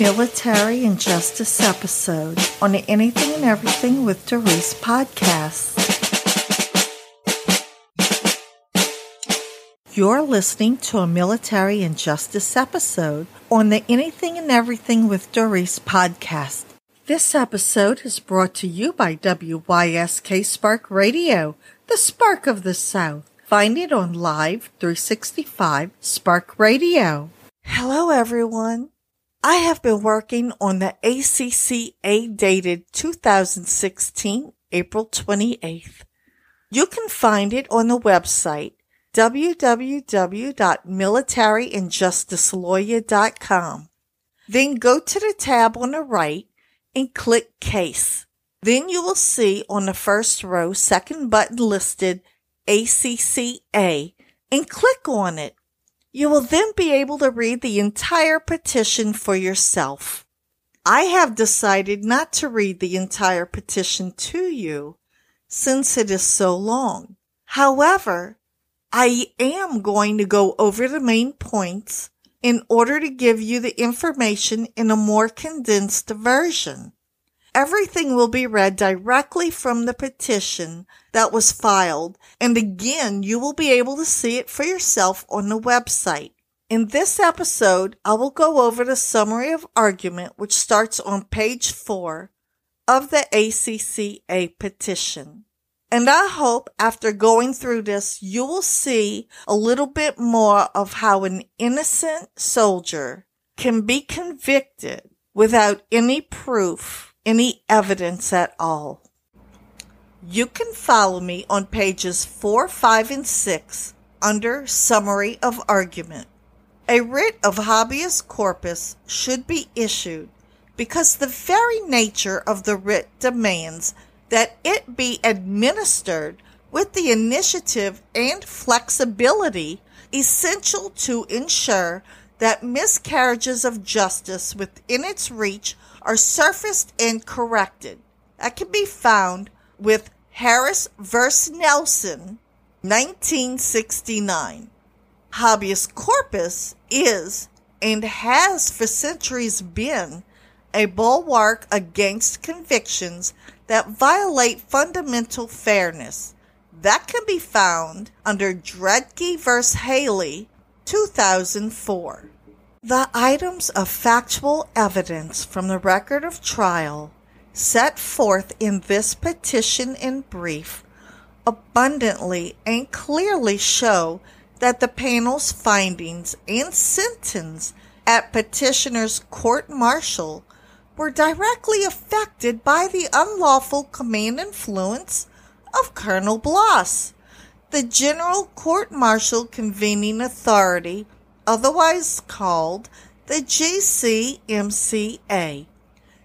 Military Injustice episode on the Anything and Everything with Doris podcast. You're listening to a Military Injustice episode on the Anything and Everything with Doris podcast. This episode is brought to you by WYSK Spark Radio, the spark of the South. Find it on Live 365 Spark Radio. Hello, everyone. I have been working on the ACCA dated 2016 April 28th. You can find it on the website www.militaryandjusticelawyer.com. Then go to the tab on the right and click Case. Then you will see on the first row second button listed ACCA and click on it. You will then be able to read the entire petition for yourself. I have decided not to read the entire petition to you since it is so long. However, I am going to go over the main points in order to give you the information in a more condensed version. Everything will be read directly from the petition that was filed, and again, you will be able to see it for yourself on the website. In this episode, I will go over the summary of argument which starts on page 4 of the ACCA petition. And I hope after going through this, you will see a little bit more of how an innocent soldier can be convicted without any proof, any evidence at all. You can follow me on pages 4, 5, and 6 under Summary of Argument. A writ of habeas corpus should be issued because the very nature of the writ demands that it be administered with the initiative and flexibility essential to ensure that miscarriages of justice within its reach are surfaced and corrected. That can be found with Harris vs. Nelson, 1969. Habeas corpus is and has for centuries been a bulwark against convictions that violate fundamental fairness. That can be found under Dretke vs. Haley, 2004. The items of factual evidence from the record of trial set forth in this petition in brief abundantly and clearly show that the panel's findings and sentence at petitioner's court martial were directly affected by the unlawful command influence of Colonel Bloss, the General Court Martial Convening Authority, otherwise called the GCMCA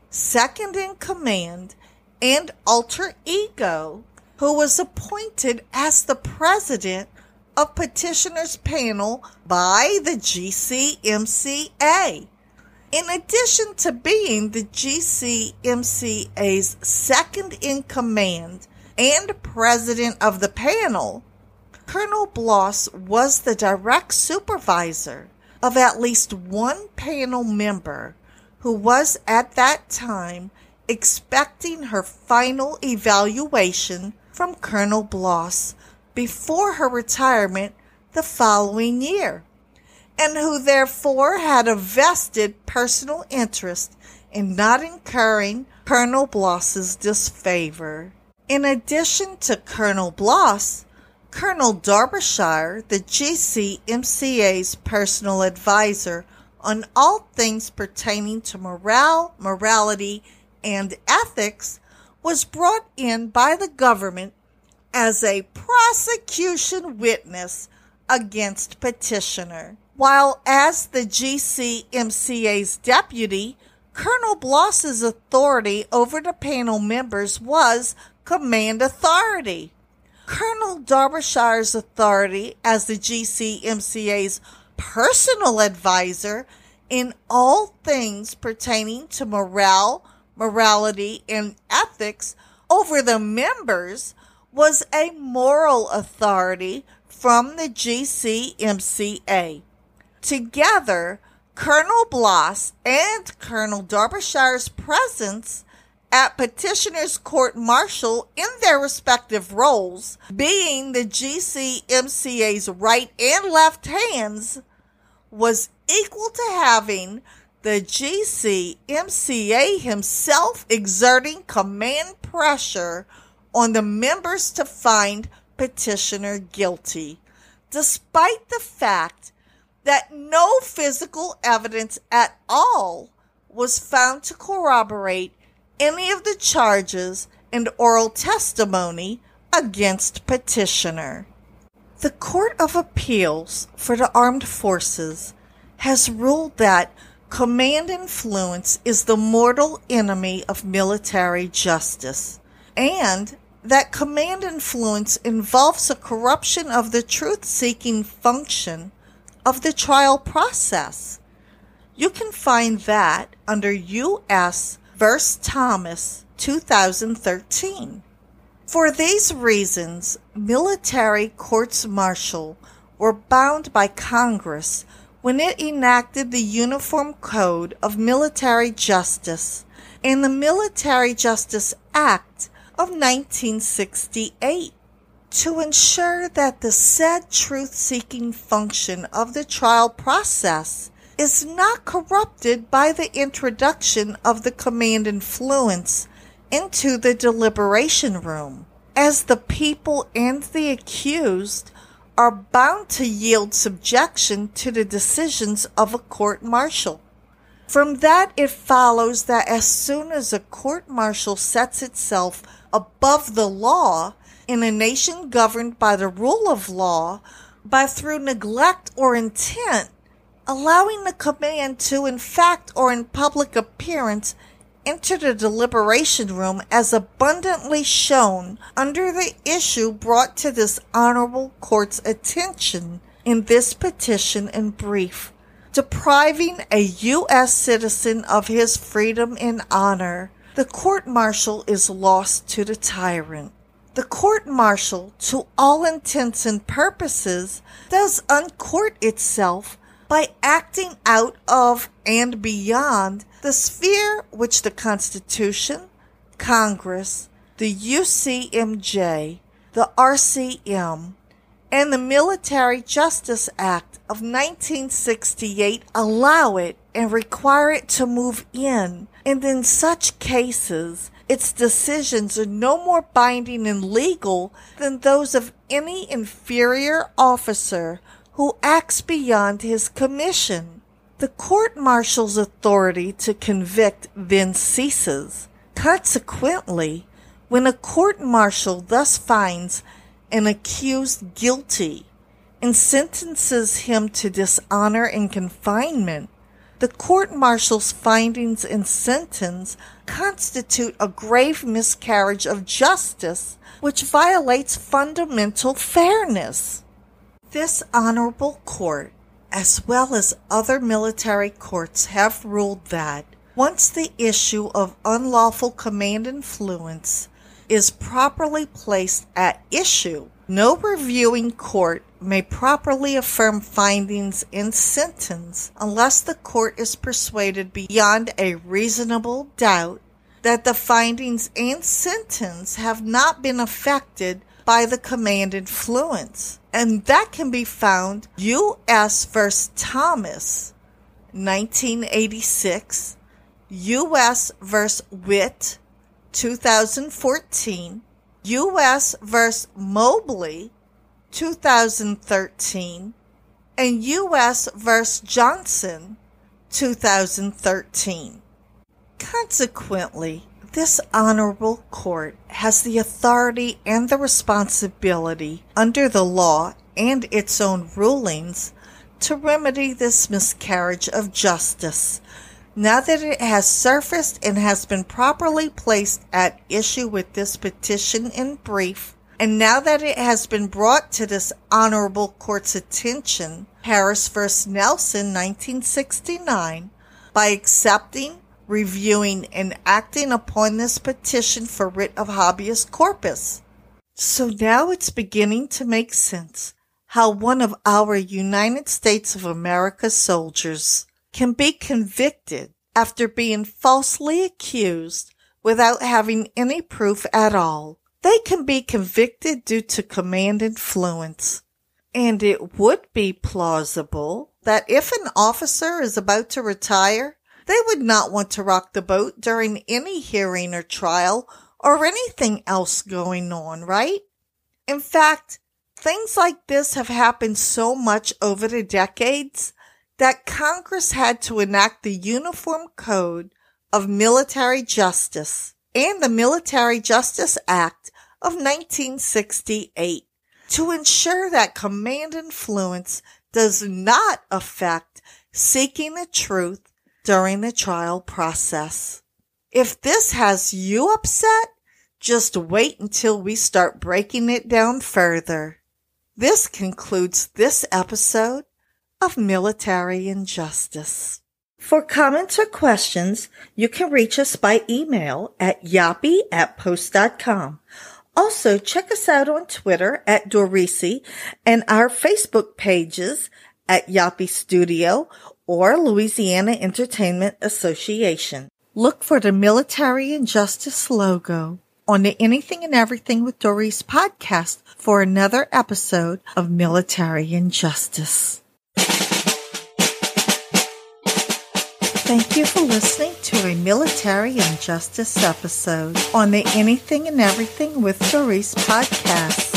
second in command, and alter ego, who was appointed as the president of petitioners panel by the GCMCA. In addition to being the GCMCA's second in command and president of the panel, Colonel Bloss was the direct supervisor of at least one panel member who was at that time expecting her final evaluation from Colonel Bloss before her retirement the following year, and who therefore had a vested personal interest in not incurring Colonel Bloss's disfavor. In addition to Colonel Bloss, Colonel Darbyshire, the GCMCA's personal advisor, on all things pertaining to morale, morality, and ethics was brought in by the government as a prosecution witness against petitioner. While as the GCMCA's deputy, Colonel Bloss's authority over the panel members was command authority. Colonel Darbyshire's authority as the GCMCA's personal advisor in all things pertaining to morale, morality, and ethics over the members was a moral authority from the GCMCA. Together, Colonel Bloss and Colonel Derbyshire's presence at petitioner's court martial in their respective roles, being the GCMCA's right and left hands, was equal to having the GCMCA himself exerting command pressure on the members to find petitioner guilty, despite the fact that no physical evidence at all was found to corroborate any of the charges and oral testimony against petitioner. The Court of Appeals for the Armed Forces has ruled that command influence is the mortal enemy of military justice and that command influence involves a corruption of the truth seeking function of the trial process. You can find that under U.S. v. Thomas 2013. For these reasons, military courts martial were bound by Congress when it enacted the Uniform Code of Military Justice and the Military Justice Act of 1968 to ensure that the said truth seeking function of the trial process is not corrupted by the introduction of the command influence into the deliberation room, as the people and the accused are bound to yield subjection to the decisions of a court martial. From that, it follows that as soon as a court martial sets itself above the law in a nation governed by the rule of law, by through neglect or intent, allowing the command to, in fact or in public appearance, enter the deliberation room as abundantly shown under the issue brought to this honorable court's attention in this petition and brief, depriving a U.S. citizen of his freedom and honor the court martial is lost to the tyrant. The court martial, to all intents and purposes, does uncourt itself by acting out of and beyond the sphere which the Constitution, Congress, the UCMJ, the RCM, and the Military Justice Act of 1968 allow it and require it to move in. And in such cases, its decisions are no more binding and legal than those of any inferior officer who acts beyond his commission. The court martial's authority to convict then ceases. Consequently, when a court martial thus finds an accused guilty and sentences him to dishonor and confinement, the court martial's findings and sentence constitute a grave miscarriage of justice which violates fundamental fairness. This honorable court, as well as other military courts, have ruled that once the issue of unlawful command influence is properly placed at issue, no reviewing court may properly affirm findings in sentence unless the court is persuaded beyond a reasonable doubt that the findings and sentence have not been affected by the command influence. And that can be found U.S. v. Thomas, 1986, U.S. v. Witt, 2014, U.S. v. Mobley, 2013, and U.S. v. Johnson, 2013. Consequently, this honorable court has the authority and the responsibility under the law and its own rulings to remedy this miscarriage of justice now that it has surfaced and has been properly placed at issue with this petition in brief, and now that it has been brought to this honorable court's attention, Harris v. Nelson, 1969, by accepting, reviewing, and acting upon this petition for writ of habeas corpus. So now it's beginning to make sense how one of our United States of America soldiers can be convicted after being falsely accused without having any proof at all. They can be convicted due to command influence. And it would be plausible that if an officer is about to retire, they would not want to rock the boat during any hearing or trial or anything else going on, right? In fact, things like this have happened so much over the decades that Congress had to enact the Uniform Code of Military Justice and the Military Justice Act of 1968 to ensure that command influence does not affect seeking the truth during the trial process. If this has you upset, just wait until we start breaking it down further. This concludes this episode of Military Injustice. For comments or questions, you can reach us by email at yappy at post.com. Also, check us out on Twitter at Dorisi and our Facebook pages at Yappy Studio or Louisiana Entertainment Association. Look for the Military Injustice logo on the Anything and Everything with Doris podcast for another episode of Military Injustice. Thank you for listening to a Military Injustice episode on the Anything and Everything with Doris podcast.